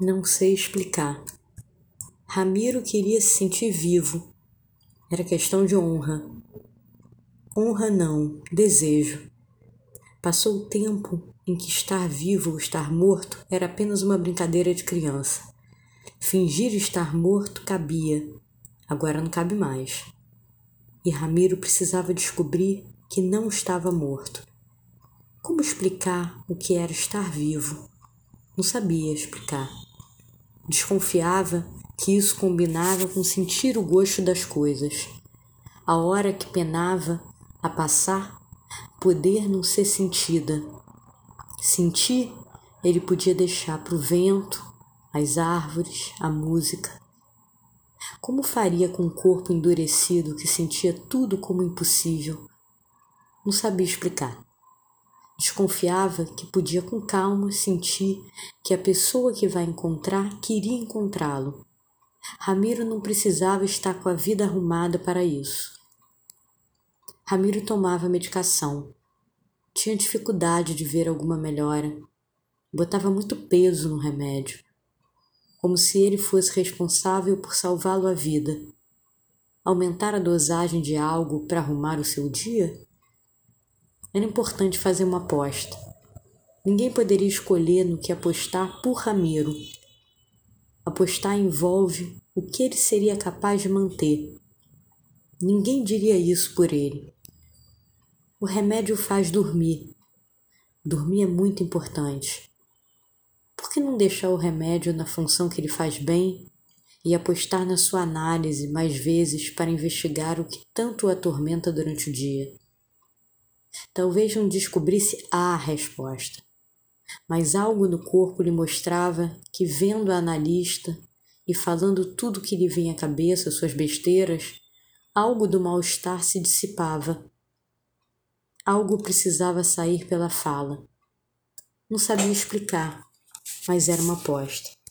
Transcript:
Não sei explicar. Ramiro queria se sentir vivo. Era questão de honra. Honra não, desejo. Passou o tempo em que estar vivo ou estar morto era apenas uma brincadeira de criança. Fingir estar morto cabia, agora não cabe mais. E Ramiro precisava descobrir que não estava morto. Como explicar o que era estar vivo? Não sabia explicar. Desconfiava que isso combinava com sentir o gosto das coisas. A hora que penava a passar, poder não ser sentida. Sentir, ele podia deixar para o vento, as árvores, a música. Como faria com um corpo endurecido que sentia tudo como impossível? Não sabia explicar. Desconfiava que podia com calma sentir que a pessoa que vai encontrar queria encontrá-lo. Ramiro não precisava estar com a vida arrumada para isso. Ramiro tomava medicação. Tinha dificuldade de ver alguma melhora. Botava muito peso no remédio, como se ele fosse responsável por salvá-lo a vida. Aumentar a dosagem de algo para arrumar o seu dia? Era importante fazer uma aposta. Ninguém poderia escolher no que apostar por Ramiro. Apostar envolve o que ele seria capaz de manter. Ninguém diria isso por ele. O remédio faz dormir. Dormir é muito importante. Por que não deixar o remédio na função que ele faz bem e apostar na sua análise mais vezes para investigar o que tanto o atormenta durante o dia? Talvez não descobrisse a resposta, mas algo no corpo lhe mostrava que, vendo a analista e falando tudo que lhe vinha à cabeça, suas besteiras, algo do mal-estar se dissipava. Algo precisava sair pela fala. Não sabia explicar, mas era uma aposta.